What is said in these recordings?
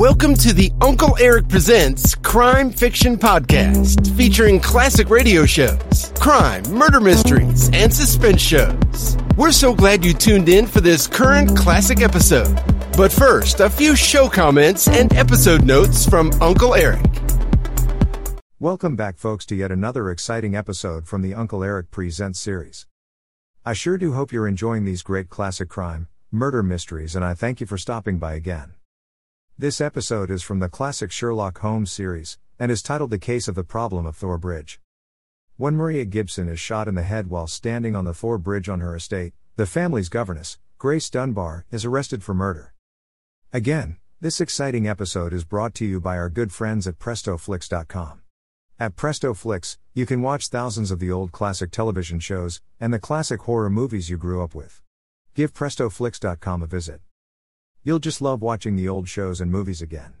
Welcome to the Uncle Erich Presents Crime Fiction Podcast, featuring classic radio shows, crime, murder mysteries, and suspense shows. We're so glad you tuned in for this current classic episode. But first, a few show comments and episode notes from Uncle Erich. Welcome back, folks, to yet another exciting episode from the Uncle Erich Presents series. I sure do hope you're enjoying these great classic crime, murder mysteries, and I thank you for stopping by again. This episode is from the classic Sherlock Holmes series, and is titled The Case of the Problem of Thor Bridge. When Maria Gibson is shot in the head while standing on the Thor Bridge on her estate, the family's governess, Grace Dunbar, is arrested for murder. Again, this exciting episode is brought to you by our good friends at PrestoFlix.com. At PrestoFlix, you can watch thousands of the old classic television shows and the classic horror movies you grew up with. Give PrestoFlix.com a visit. You'll just love watching the old shows and movies again.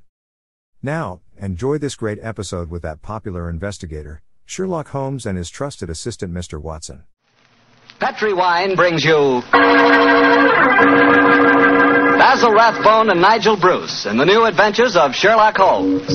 Now, enjoy this great episode with that popular investigator, Sherlock Holmes and his trusted assistant, Mr. Watson. Petri Wine brings you Basil Rathbone and Nigel Bruce in the new adventures of Sherlock Holmes.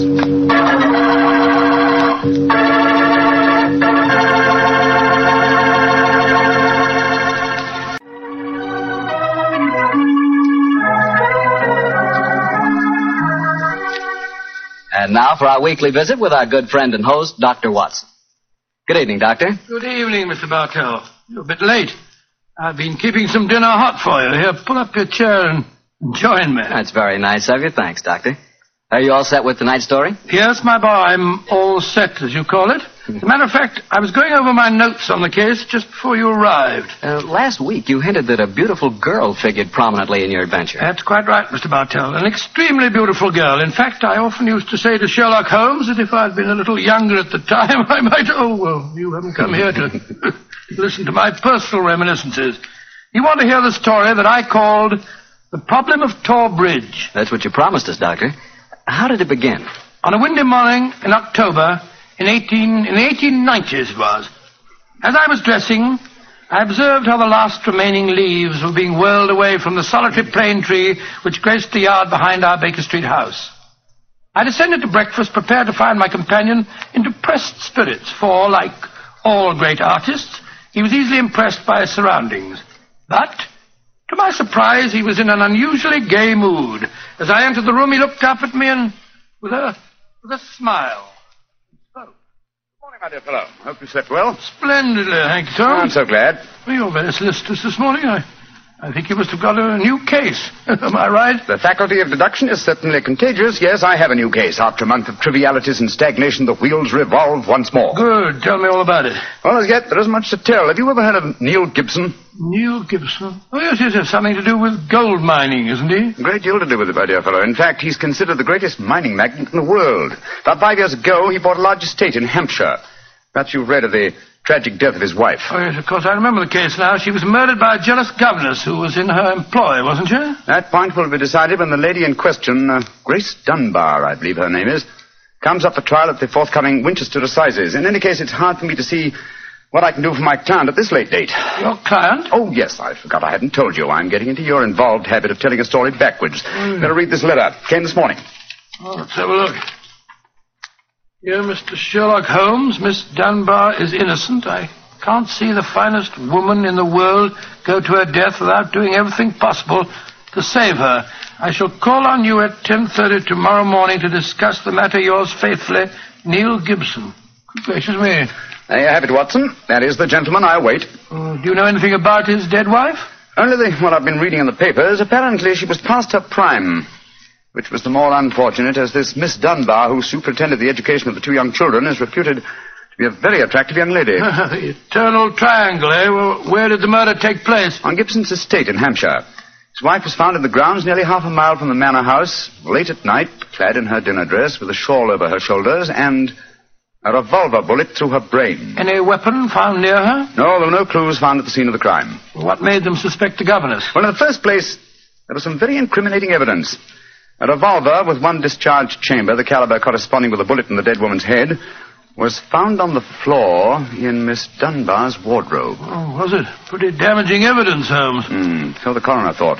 And now for our weekly visit with our good friend and host, Dr. Watson. Good evening, Doctor. Good evening, Mr. Bartell. You're a bit late. I've been keeping some dinner hot for you. Here, pull up your chair and join me. That's very nice of you. Thanks, Doctor. Are you all set with tonight's story? Yes, my boy, I'm all set, as you call it. As a matter of fact, I was going over my notes on the case just before you arrived. Uh, last week, you hinted that a beautiful girl figured prominently in your adventure. That's quite right, Mr. Bartell. An extremely beautiful girl. In fact, I often used to say to Sherlock Holmes that if I'd been a little younger at the time, I might. Oh, well, you haven't come here to listen to my personal reminiscences. You want to hear the story that I called The Problem of Thor Bridge. That's what you promised us, Doctor. How did it begin? On a windy morning in October in 18, in the 1890s it was. As I was dressing, I observed how the last remaining leaves were being whirled away from the solitary plane tree which graced the yard behind our Baker Street house. I descended to breakfast prepared to find my companion in depressed spirits, for, like all great artists, he was easily impressed by his surroundings. But, to my surprise, he was in an unusually gay mood. As I entered the room, he looked up at me and, with a, with a smile, My dear fellow. Hope you slept well. Splendidly, thank you, sir. I'm so glad. Well, you're very solicitous this morning. I, I think you must have got a new case. Am I right? The faculty of deduction is certainly contagious. Yes, I have a new case. After a month of trivialities and stagnation, the wheels revolve once more. Good. Tell me all about it. Well, as yet, there isn't much to tell. Have you ever heard of Neil Gibson? Neil Gibson. Oh, yes, yes, yes. Something to do with gold mining, isn't he? A great deal to do with it, my dear fellow. In fact, he's considered the greatest mining magnate in the world. About five years ago, he bought a large estate in Hampshire. Perhaps you've read of the tragic death of his wife. Oh, yes, of course. I remember the case now. She was murdered by a jealous governess who was in her employ, wasn't she? That point will be decided when the lady in question, uh, Grace Dunbar, I believe her name is, comes up for trial at the forthcoming Winchester Assizes. In any case, it's hard for me to see what I can do for my client at this late date. Your client? Oh, yes, I forgot I hadn't told you. I'm getting into your involved habit of telling a story backwards. Mm. Better read this letter. Came this morning. Oh, let's have a look. Dear Mr. Sherlock Holmes, Miss Dunbar is innocent. I can't see the finest woman in the world go to her death without doing everything possible to save her. I shall call on you at 10.30 tomorrow morning to discuss the matter. Yours faithfully, Neil Gibson. Good gracious me. There you have it, Watson. That is the gentleman I await. Uh, do you know anything about his dead wife? Only the, what I've been reading in the papers, apparently she was past her prime. Which was the more unfortunate as this Miss Dunbar, who superintended the education of the two young children, is reputed to be a very attractive young lady. the eternal triangle, eh? Well, where did the murder take place? On Gibson's estate in Hampshire. His wife was found in the grounds nearly half a mile from the manor house, late at night, clad in her dinner dress, with a shawl over her shoulders, and a revolver bullet through her brain. Any weapon found near her? No, there were no clues found at the scene of the crime. What made them suspect the governess? Well, in the first place, there was some very incriminating evidence. A revolver with one discharged chamber, the caliber corresponding with the bullet in the dead woman's head, was found on the floor in Miss Dunbar's wardrobe. Oh, was it? Pretty damaging evidence, Holmes. Hmm, so the coroner thought.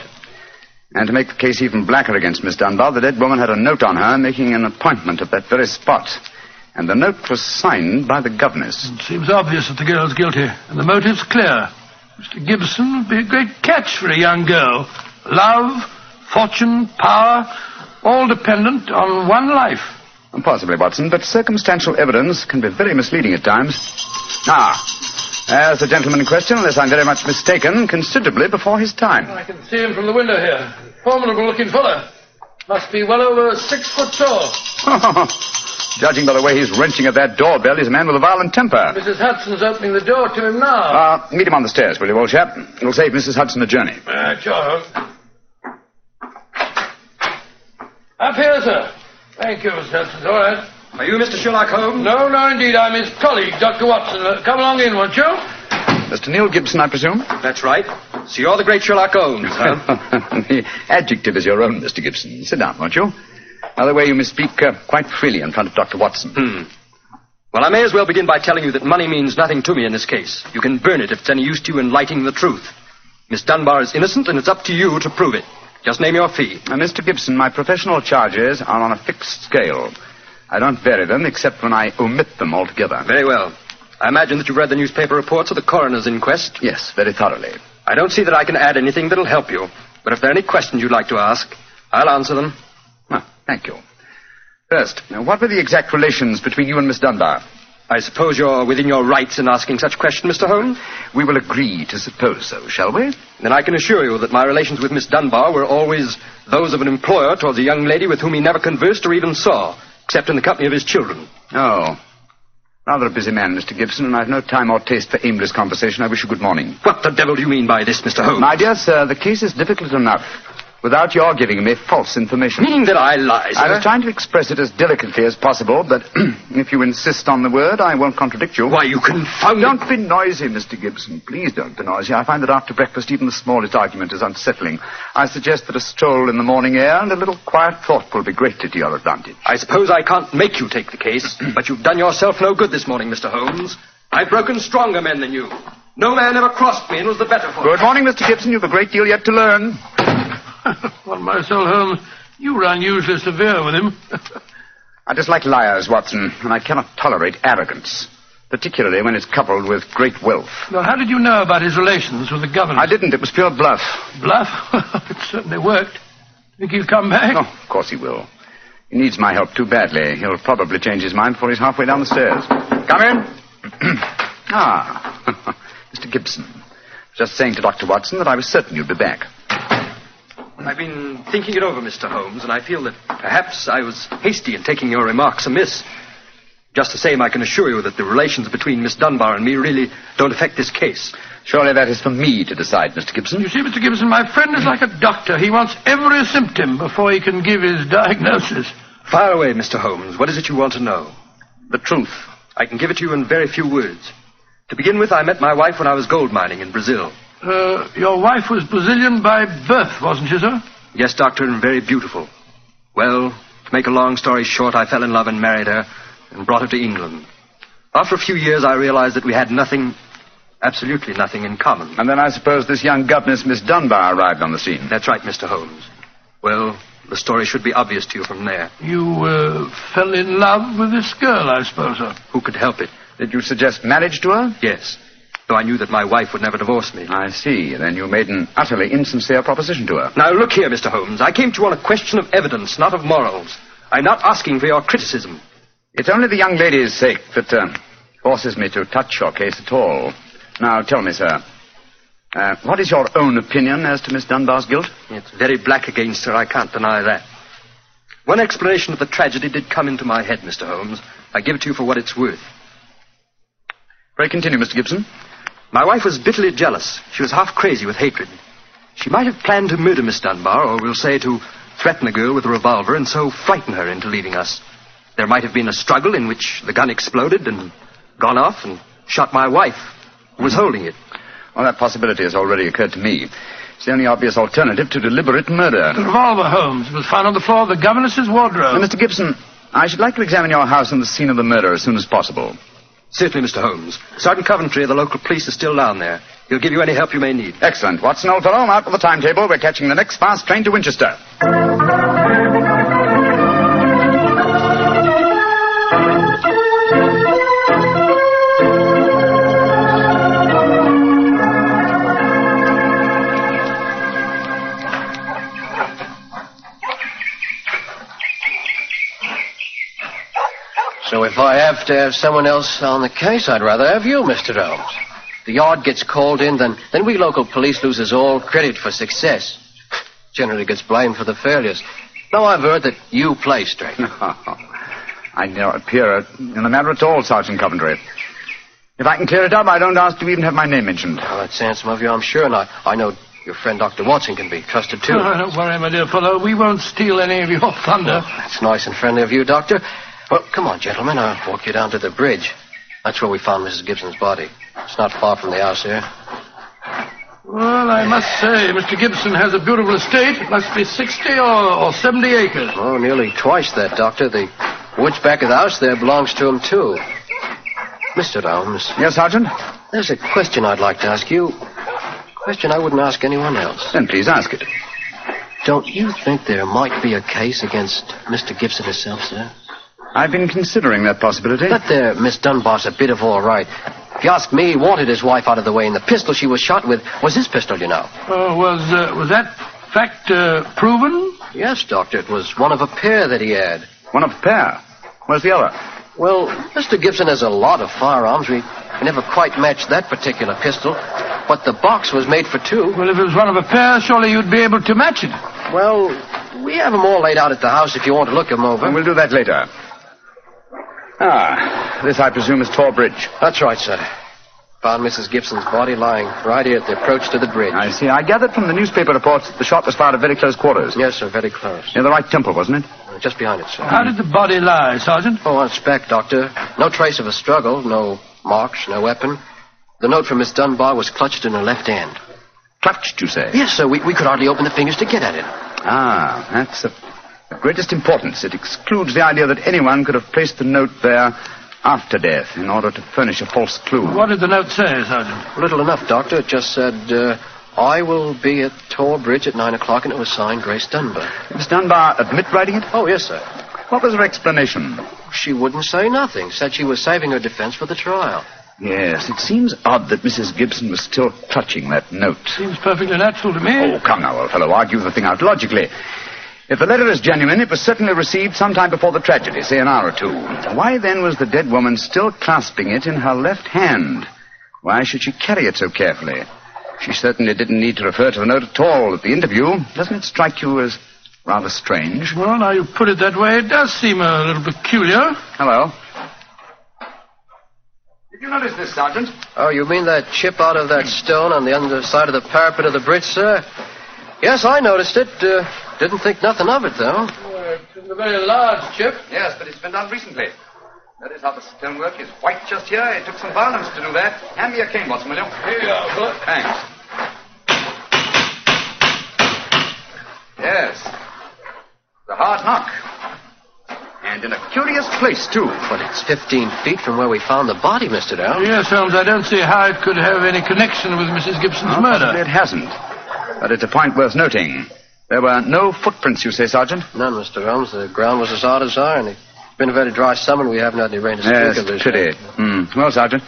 And to make the case even blacker against Miss Dunbar, the dead woman had a note on her making an appointment at that very spot. And the note was signed by the governess. It seems obvious that the girl's guilty, and the motive's clear. Mr. Gibson would be a great catch for a young girl. Love, fortune, power, all dependent on one life. Possibly, Watson, but circumstantial evidence can be very misleading at times. Ah, as the gentleman in question, unless I'm very much mistaken, considerably before his time. I can see him from the window here. Formidable looking fellow. Must be well over six foot tall. Judging by the way he's wrenching at that doorbell, he's a man with a violent temper. Mrs. Hudson's opening the door to him now. Uh, meet him on the stairs, will you, old chap? It'll save Mrs. Hudson a journey. Uh, sure. Up here, sir. Thank you, Mr. Hudson. All right. Are you Mr. Sherlock Holmes? No, no, indeed. I'm his colleague, Dr. Watson. Uh, come along in, won't you? Mr. Neil Gibson, I presume? That's right. So you're the great Sherlock Holmes, huh? the adjective is your own, Mr. Gibson. Sit down, won't you? By the way, you may speak uh, quite freely in front of Dr. Watson. Hmm. Well, I may as well begin by telling you that money means nothing to me in this case. You can burn it if it's any use to you in lighting the truth. Miss Dunbar is innocent, and it's up to you to prove it. Just name your fee. Uh, Mr. Gibson, my professional charges are on a fixed scale. I don't vary them except when I omit them altogether. Very well. I imagine that you've read the newspaper reports of the coroner's inquest. Yes, very thoroughly. I don't see that I can add anything that'll help you. But if there are any questions you'd like to ask, I'll answer them. Ah, thank you. First, now, what were the exact relations between you and Miss Dunbar? I suppose you're within your rights in asking such a question, Mr. Holmes? We will agree to suppose so, shall we? Then I can assure you that my relations with Miss Dunbar were always those of an employer towards a young lady with whom he never conversed or even saw, except in the company of his children. Oh. Rather a busy man, Mr. Gibson, and I've no time or taste for aimless conversation. I wish you good morning. What the devil do you mean by this, Mr. Holmes? My dear sir, the case is difficult enough without your giving me false information. Meaning that I lie, sir? I was trying to express it as delicately as possible, but if you insist on the word, I won't contradict you. Why, you confounded... Don't be noisy, Mr. Gibson. Please don't be noisy. I find that after breakfast, even the smallest argument is unsettling. I suggest that a stroll in the morning air and a little quiet thought will be greatly to your advantage. I suppose I can't make you take the case, but you've done yourself no good this morning, Mr. Holmes. I've broken stronger men than you. No man ever crossed me and was the better for it. Good morning, Mr. Gibson. You've a great deal yet to learn. On my soul, Holmes, you were unusually severe with him. I dislike liars, Watson, and I cannot tolerate arrogance, particularly when it's coupled with great wealth. Now, how did you know about his relations with the governor? I didn't. It was pure bluff. Bluff? it certainly worked. Think he'll come back? Oh, of course he will. He needs my help too badly. He'll probably change his mind before he's halfway down the stairs. Come in. ah, Mr. Gibson. Just saying to Dr. Watson that I was certain you'd be back. I've been thinking it over, Mr. Holmes, and I feel that perhaps I was hasty in taking your remarks amiss. Just the same, I can assure you that the relations between Miss Dunbar and me really don't affect this case. Surely that is for me to decide, Mr. Gibson. You see, Mr. Gibson, my friend is like a doctor. He wants every symptom before he can give his diagnosis. Fire away, Mr. Holmes. What is it you want to know? The truth. I can give it to you in very few words. To begin with, I met my wife when I was gold mining in Brazil. Uh, your wife was Brazilian by birth, wasn't she, sir? Yes, Doctor, and very beautiful. Well, to make a long story short, I fell in love and married her and brought her to England. After a few years, I realized that we had nothing, absolutely nothing in common. And then I suppose this young governess, Miss Dunbar, arrived on the scene. That's right, Mr. Holmes. Well, the story should be obvious to you from there. You uh, fell in love with this girl, I suppose, sir. Who could help it? Did you suggest marriage to her? Yes. Though I knew that my wife would never divorce me. I see. Then you made an utterly insincere proposition to her. Now, look here, Mr. Holmes. I came to you on a question of evidence, not of morals. I'm not asking for your criticism. It's only the young lady's sake that uh, forces me to touch your case at all. Now, tell me, sir. Uh, what is your own opinion as to Miss Dunbar's guilt? It's very black against her. I can't deny that. One explanation of the tragedy did come into my head, Mr. Holmes. I give it to you for what it's worth. Pray continue, Mr. Gibson. My wife was bitterly jealous. She was half crazy with hatred. She might have planned to murder Miss Dunbar, or we'll say to threaten the girl with a revolver and so frighten her into leaving us. There might have been a struggle in which the gun exploded and gone off and shot my wife, who was holding it. Well, that possibility has already occurred to me. It's the only obvious alternative to deliberate murder. The revolver, Holmes, was found on the floor of the governess's wardrobe. Now, Mr. Gibson, I should like to examine your house and the scene of the murder as soon as possible. Certainly, Mr. Holmes. Sergeant Coventry of the local police is still down there. He'll give you any help you may need. Excellent. Watson, old fellow, out with the timetable. We're catching the next fast train to Winchester. So if I have to have someone else on the case, I'd rather have you, Mr. Holmes. The yard gets called in, then, then we local police loses all credit for success. Generally gets blamed for the failures. Now I've heard that you play straight. I don't appear in the matter at all, Sergeant Coventry. If I can clear it up, I don't ask to even have my name mentioned. Well, that's handsome of you, I'm sure, and I, I know your friend Dr. Watson can be trusted too. Oh, don't worry, my dear fellow. We won't steal any of your thunder. That's nice and friendly of you, Doctor. Well, come on, gentlemen. I'll walk you down to the bridge. That's where we found Mrs. Gibson's body. It's not far from the house here. Well, I must say, Mr. Gibson has a beautiful estate. It must be 60 or, or 70 acres. Oh, nearly twice that, Doctor. The woods back of the house there belongs to him, too. Mr. Holmes, Yes, Sergeant? there's a question I'd like to ask you. A question I wouldn't ask anyone else. Then please ask it. Don't you think there might be a case against Mr. Gibson himself, sir? I've been considering that possibility. That there Miss Dunbar's a bit of all right. If you ask me, he wanted his wife out of the way, and the pistol she was shot with was his pistol, you know. Oh, was, uh, was that fact uh, proven? Yes, Doctor, it was one of a pair that he had. One of a pair. Where's the other? Well, Mr. Gibson has a lot of firearms. We never quite matched that particular pistol, but the box was made for two. Well, if it was one of a pair, surely you'd be able to match it. Well, we have them all laid out at the house if you want to look them over. And we'll do that later. Ah, this, I presume, is Thor Bridge. That's right, sir. Found Mrs. Gibson's body lying right here at the approach to the bridge. I see. I gathered from the newspaper reports that the shot was fired at very close quarters. Yes, sir, very close. Near the right temple, wasn't it? Just behind it, sir. How did the body lie, Sergeant? Oh, on its back, Doctor. No trace of a struggle, no marks, no weapon. The note from Miss Dunbar was clutched in her left hand. Clutched, you say? Yes, sir, we, we could hardly open the fingers to get at it. Ah, that's of greatest importance. It excludes the idea that anyone could have placed the note there after death in order to furnish a false clue. What did the note say, Sergeant? Little enough, Doctor. It just said, uh, I will be at Thor Bridge at 9 o'clock, and it was signed Grace Dunbar. Miss Dunbar admit writing it? Oh, yes, sir. What was her explanation? She wouldn't say nothing. Said she was saving her defense for the trial. Yes, it seems odd that Mrs. Gibson was still clutching that note. Seems perfectly natural to me. Oh, come now, old fellow. Argue the thing out logically. If the letter is genuine, it was certainly received sometime before the tragedy, say an hour or two. Why then was the dead woman still clasping it in her left hand? Why should she carry it so carefully? She certainly didn't need to refer to the note at all at the interview. Doesn't it strike you as rather strange? Well, now you put it that way, it does seem a little peculiar. Hello. Did you notice this, Sergeant? Oh, you mean that chip out of that stone on the underside of the parapet of the bridge, sir? Yes, I noticed it. Uh, didn't think nothing of it, though. it's a very large chip. Yes, but it's been done recently. That is how the stonework is white just here. It took some violence to do that. Hand me a cane, Watson, will you? Here you are, Bert. Thanks. Yes. The hard knock. And in a curious place, too. But it's 15 feet from where we found the body, Mr. Dow. Yes, Holmes, I don't see how it could have any connection with Mrs. Gibson's Well, murder. possibly It hasn't. But it's a point worth noting. There were no footprints, you say, Sergeant? None, Mr. Holmes. The ground was as hard as iron. It's been a very dry summer, and we haven't had any rain to speak Yes, of this pity. Hmm. Well, Sergeant,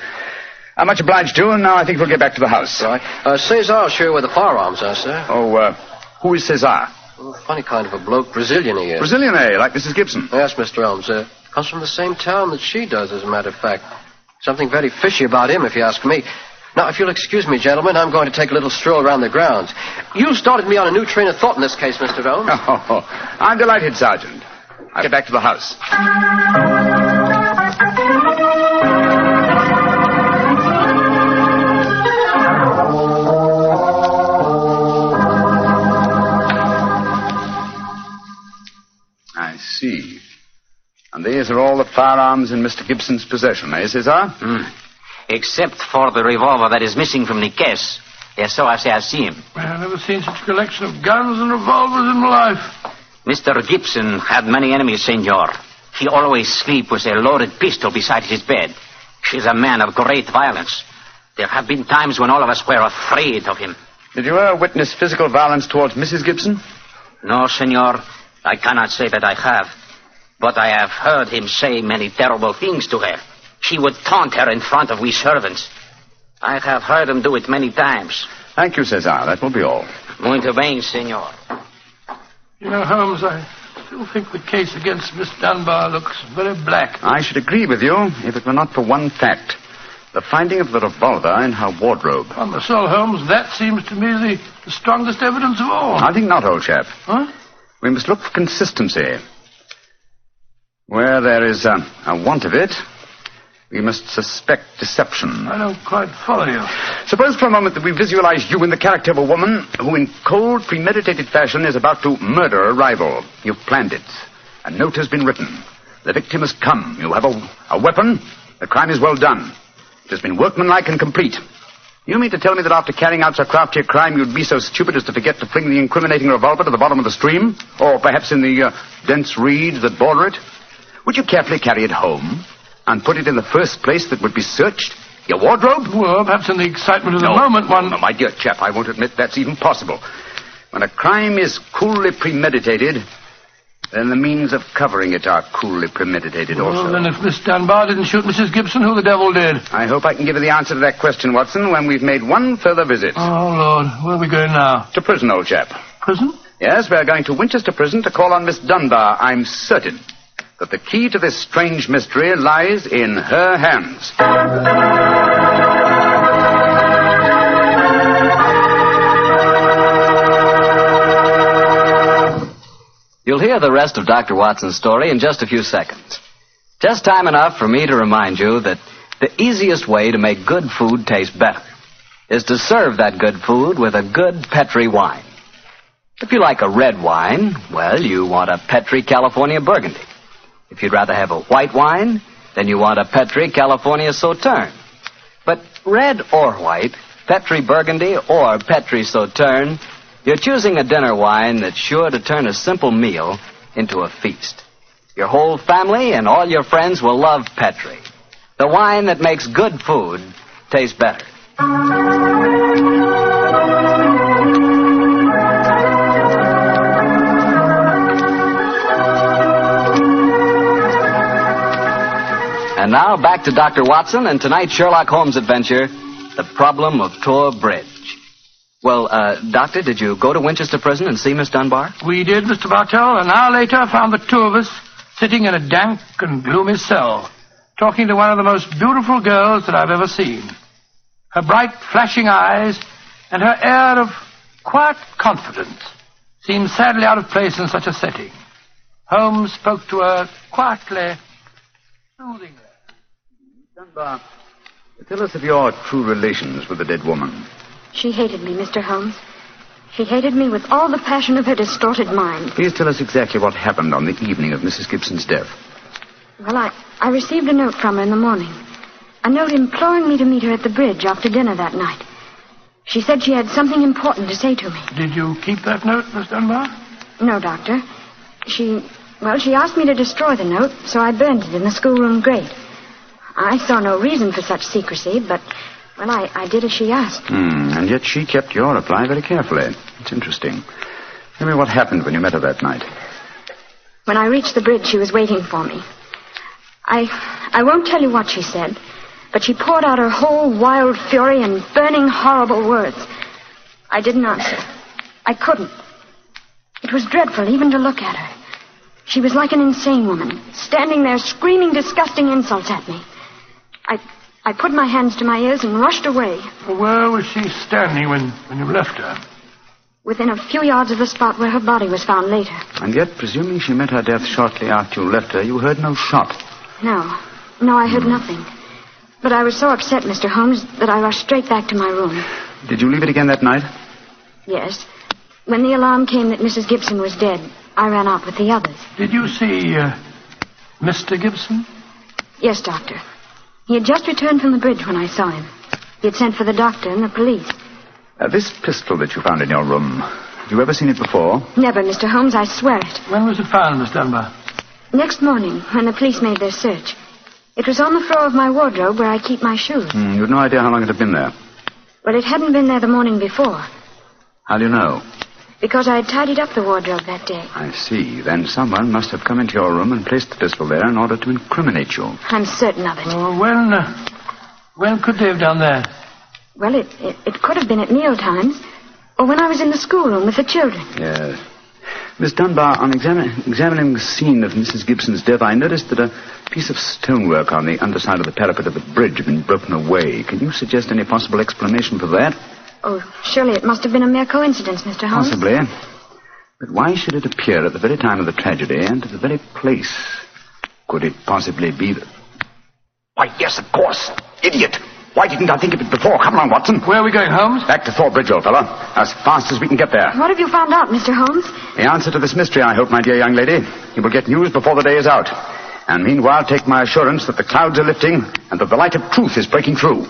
I'm much obliged to you, and now I think we'll get back to the house. Right. Uh, Cesar's sure where the firearms are, sir. Oh, uh, who is Cesar? Oh, funny kind of a bloke, Brazilian he is. Brazilian, eh? Like Mrs. Gibson. Yes, Mr. Holmes. Uh, comes from the same town that she does, as a matter of fact. Something very fishy about him, if you ask me. Now, if you'll excuse me, gentlemen, I'm going to take a little stroll around the grounds. You started me on a new train of thought in this case, Mr. Holmes. Oh, I'm delighted, Sergeant. I'll get back to the house. I see. And these are all the firearms in Mr. Gibson's possession, eh, Cesar? Except for the revolver that is missing from the case. Yes, so I say I see him. Well, I've never seen such a collection of guns and revolvers in my life. Mr. Gibson had many enemies, senor. He always sleep with a loaded pistol beside his bed. He's a man of great violence. There have been times when all of us were afraid of him. Did you ever witness physical violence towards Mrs. Gibson? No, senor, I cannot say that I have. But I have heard him say many terrible things to her. He would taunt her in front of we servants. I have heard him do it many times. Thank you, Cesar. That will be all. Muito bem, senor. You know, Holmes, I still think the case against Miss Dunbar looks very black. I should agree with you if it were not for one fact. The finding of the revolver in her wardrobe. On the soul, Holmes, that seems to me the, the strongest evidence of all. I think not, old chap. Huh? We must look for consistency. Where there is a, a want of it, we must suspect deception. I don't quite follow you. Suppose for a moment that we visualize you in the character of a woman who, in cold, premeditated fashion, is about to murder a rival. You've planned it. A note has been written. The victim has come. You have a, a weapon. The crime is well done. It has been workmanlike and complete. You mean to tell me that after carrying out so crafty a crime, you'd be so stupid as to forget to fling the incriminating revolver to the bottom of the stream? Or perhaps in the uh, dense reeds that border it? Would you carefully carry it home and put it in the first place that would be searched? Your wardrobe? Well, perhaps in the excitement of the No, moment, one. no, my dear chap, I won't admit that's even possible. When a crime is coolly premeditated, then the means of covering it are coolly premeditated Well, also. then if Miss Dunbar didn't shoot Mrs. Gibson, who the devil did? I hope I can give you the answer to that question, Watson, when we've made one further visit. Oh, Lord. Where are we going now? To prison, old chap. Prison? Yes, we're going to Winchester Prison to call on Miss Dunbar. I'm certain that the key to this strange mystery lies in her hands. You'll hear the rest of Dr. Watson's story in just a few seconds. Just time enough for me to remind you that the easiest way to make good food taste better is to serve that good food with a good Petri wine. If you like a red wine, well, you want a Petri California Burgundy. If you'd rather have a white wine, then you want a Petri California Sauterne. But red or white, Petri Burgundy or Petri Sauterne, you're choosing a dinner wine that's sure to turn a simple meal into a feast. Your whole family and all your friends will love Petri, the wine that makes good food taste better. And now back to Dr. Watson and tonight's Sherlock Holmes adventure, The Problem of Thor Bridge. Well, uh, Doctor, did you go to Winchester Prison and see Miss Dunbar? We did, Mr. Bartell. An hour later, I found the two of us sitting in a dank and gloomy cell, talking to one of the most beautiful girls that I've ever seen. Her bright, flashing eyes and her air of quiet confidence seemed sadly out of place in such a setting. Holmes spoke to her quietly, soothingly. Dunbar, tell us of your true relations with the dead woman. She hated me, Mr. Holmes. She hated me with all the passion of her distorted mind. Please tell us exactly what happened on the evening of Mrs. Gibson's death. Well, I, I received a note from her in the morning. A note imploring me to meet her at the bridge after dinner that night. She said she had something important to say to me. Did you keep that note, Miss Dunbar? No, Doctor. She, well, she asked me to destroy the note, so I burned it in the schoolroom grate. I saw no reason for such secrecy, but, well, I, I did as she asked. Hmm, and yet she kept your reply very carefully. It's interesting. Tell me what happened when you met her that night. When I reached the bridge, she was waiting for me. I, I won't tell you what she said, but she poured out her whole wild fury in burning, horrible words. I didn't answer. I couldn't. It was dreadful even to look at her. She was like an insane woman, standing there screaming disgusting insults at me. I, I put my hands to my ears and rushed away. Where was she standing when, when you left her? Within a few yards of the spot where her body was found later. And yet, presuming she met her death shortly after you left her, you heard no shot. No. No, I heard nothing. But I was so upset, Mr. Holmes, that I rushed straight back to my room. Did you leave it again that night? Yes. When the alarm came that Mrs. Gibson was dead, I ran out with the others. Did you see uh, Mr. Gibson? Yes, Doctor. He had just returned from the bridge when I saw him. He had sent for the doctor and the police. Uh, this pistol that you found in your room, have you ever seen it before? Never, Mr. Holmes, I swear it. When was it found, Miss Dunbar? Next morning, when the police made their search. It was on the floor of my wardrobe where I keep my shoes. Hmm, you've no idea how long it had been there. Well, it hadn't been there the morning before, How do you know? Because I had tidied up the wardrobe that day. I see. Then someone must have come into your room and placed the pistol there in order to incriminate you. I'm certain of it. Oh, when, uh, when could they have done that? Well, it, it, it could have been at meal times, or when I was in the schoolroom with the children. Yes. Miss Dunbar, on exami- examining the scene of Mrs. Gibson's death, I noticed that a piece of stonework on the underside of the parapet of the bridge had been broken away. Can you suggest any possible explanation for that? Oh, surely it must have been a mere coincidence, Mr. Holmes. Possibly. But why should it appear at the very time of the tragedy and at the very place? Could it possibly be that... Why, yes, of course. Idiot. Why didn't I think of it before? Come along, Watson. Where are we going, Holmes? Back to Thor Bridge, old fellow. As fast as we can get there. What have you found out, Mr. Holmes? The answer to this mystery, I hope, my dear young lady. You will get news before the day is out. And meanwhile, take my assurance that the clouds are lifting and that the light of truth is breaking through.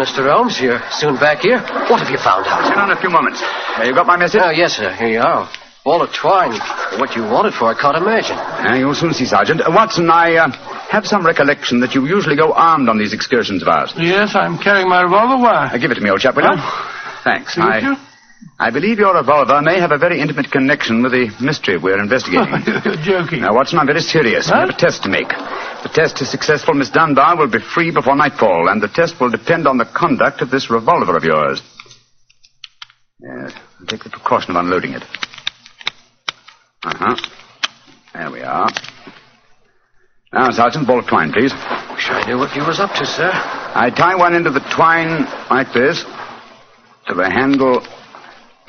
Mr. Holmes, you're soon back here. What have you found out? Sit down a few moments. Uh, you got my message? Oh, yes, sir. Here you are. Ball of twine. What you wanted for, I can't imagine. Uh, you'll soon see, Sergeant. Uh, Watson, I uh, have some recollection that you usually go armed on these excursions of ours. Yes, I'm carrying my revolver. Why? Uh, give it to me, old chap, will you? Thanks. Thank you. I, I believe your revolver may have a very intimate connection with the mystery we're investigating. You're joking. Now, Watson, I'm very serious. We What? have a test to make. If the test is successful, Miss Dunbar will be free before nightfall, and the test will depend on the conduct of this revolver of yours. Yes, I'll take the precaution of unloading it. Uh-huh. There we are. Now, Sergeant, ball of twine, please. Wish I knew what you was up to, sir. I tie one end of the twine like this to the handle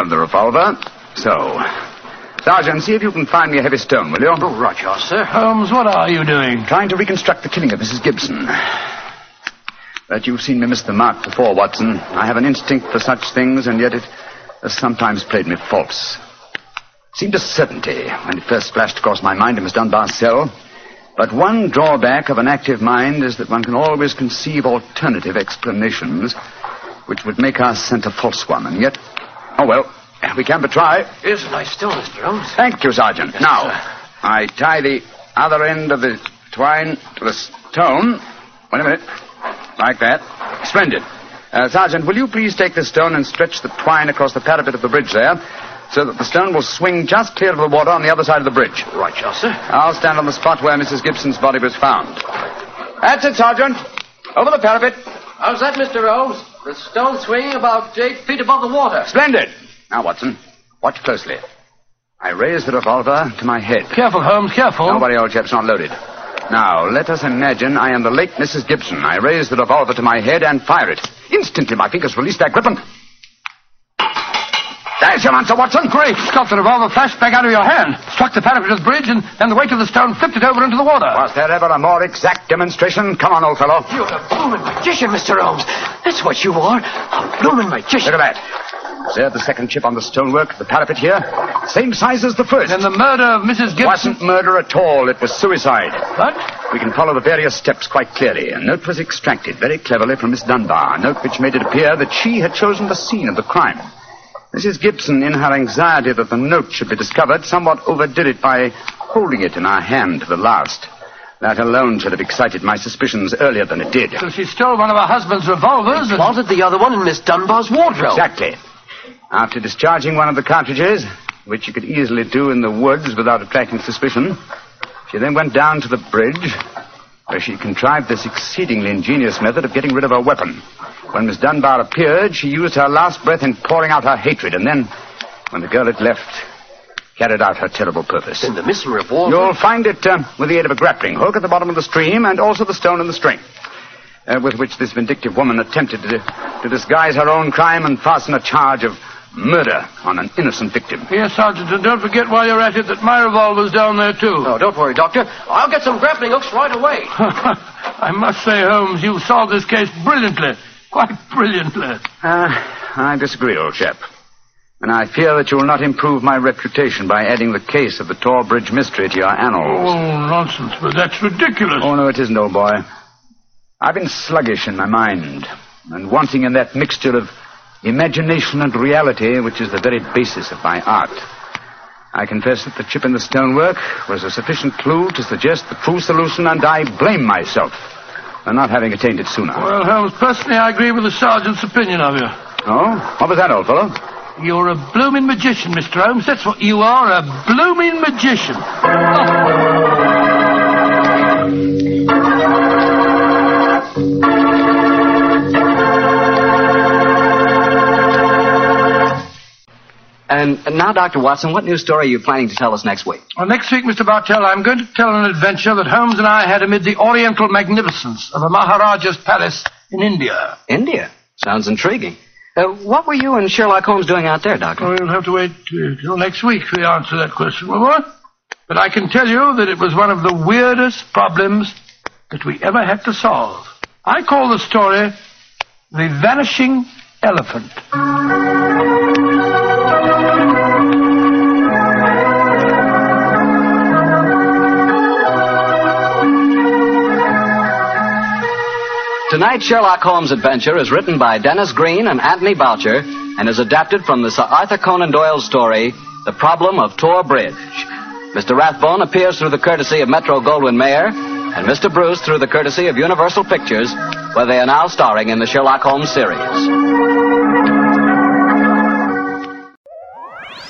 of the revolver. So. Sergeant, see if you can find me a heavy stone, will you? Oh, right, you sir. Holmes, what are you doing? Trying to reconstruct the killing of Mrs. Gibson. But you've seen me miss the mark before, Watson. I have an instinct for such things, and yet it has sometimes played me false. It seemed a certainty when it first flashed across my mind in Miss Dunbar's cell. But one drawback of an active mind is that one can always conceive alternative explanations which would make our scent a false one. And yet, oh well, we can but try. Here's a nice stone, Mr. Holmes. Thank you, Sergeant. now, I tie the other end of the twine to the stone. Wait a minute. Like that. Splendid. Uh, Sergeant, will you please take this stone and stretch the twine across the parapet of the bridge there, so that the stone will swing just clear of the water on the other side of the bridge? Right, you sir. I'll stand on the spot where Mrs. Gibson's body was found. That's it, Sergeant. Over the parapet. How's that, Mr. Holmes? The stone swinging about eight feet above the water. Splendid. Now, Watson, watch closely. I raise the revolver to my head. Careful, Holmes, careful. Don't worry, old chap's not loaded. Now, let us imagine I am the late Mrs. Gibson. I raise the revolver to my head and fire it. Instantly, my fingers release their grip and... There's your answer, Watson. Great Scott, the revolver flashed back out of your hand, struck the parapet of the bridge, and then the weight of the stone flipped it over into the water. Was there ever a more exact demonstration? Come on, old fellow. You're a blooming magician, Mr. Holmes. That's what you are. A blooming magician. Look at that. Observe the second chip on the stonework, the parapet here. Same size as the first. Then the murder of Mrs. It Gibson. wasn't murder at all. It was suicide. What? We can follow the various steps quite clearly. A note was extracted very cleverly from Miss Dunbar, a note which made it appear that she had chosen the scene of the crime. Mrs. Gibson, in her anxiety that the note should be discovered, somewhat overdid it by holding it in her hand to the last. That alone should have excited my suspicions earlier than it did. So she stole one of her husband's revolvers and... Planted the other one in Miss Dunbar's wardrobe. Exactly. After discharging one of the cartridges, which you could easily do in the woods without attracting suspicion, she then went down to the bridge, where she contrived this exceedingly ingenious method of getting rid of her weapon. When Miss Dunbar appeared, she used her last breath in pouring out her hatred, and then, when the girl had left, carried out her terrible purpose. Then the missing revolver. You'll find it uh, with the aid of a grappling hook at the bottom of the stream, and also the stone and the string. Uh, with which this vindictive woman attempted to, to disguise her own crime and fasten a charge of murder on an innocent victim. Yes, Sergeant, and don't forget while you're at it that my revolver's down there, too. Oh, don't worry, Doctor. I'll get some grappling hooks right away. I must say, Holmes, you've solved this case brilliantly. Quite brilliantly. Uh, I disagree, old chap. And I fear that you will not improve my reputation by adding the case of the Thor Bridge mystery to your annals. Oh, nonsense, but that's ridiculous. Oh, no, it isn't, old boy. I've been sluggish in my mind and wanting in that mixture of imagination and reality which is the very basis of my art. I confess that the chip in the stonework was a sufficient clue to suggest the true solution, and I blame myself for not having attained it sooner. Well, Holmes, personally, I agree with the sergeant's opinion of you. Oh? What was that, old fellow? You're a blooming magician, Mr. Holmes. That's what you are, a blooming magician. And now, Dr. Watson, what new story are you planning to tell us next week? Well, next week, Mr. Bartell, I'm going to tell an adventure that Holmes and I had amid the oriental magnificence of a Maharaja's palace in India. India? Sounds intriguing. Uh, what were you and Sherlock Holmes doing out there, Doctor? Well, you'll have to wait uh, till next week to answer that question, boy. But I can tell you that it was one of the weirdest problems that we ever had to solve. I call the story The Vanishing Elephant. Tonight's Sherlock Holmes adventure is written by Denis Green and Anthony Boucher and is adapted from the Sir Arthur Conan Doyle story, The Problem of Thor Bridge. Mr. Rathbone appears through the courtesy of Metro Goldwyn Mayer, and Mr. Bruce through the courtesy of Universal Pictures, where they are now starring in the Sherlock Holmes series.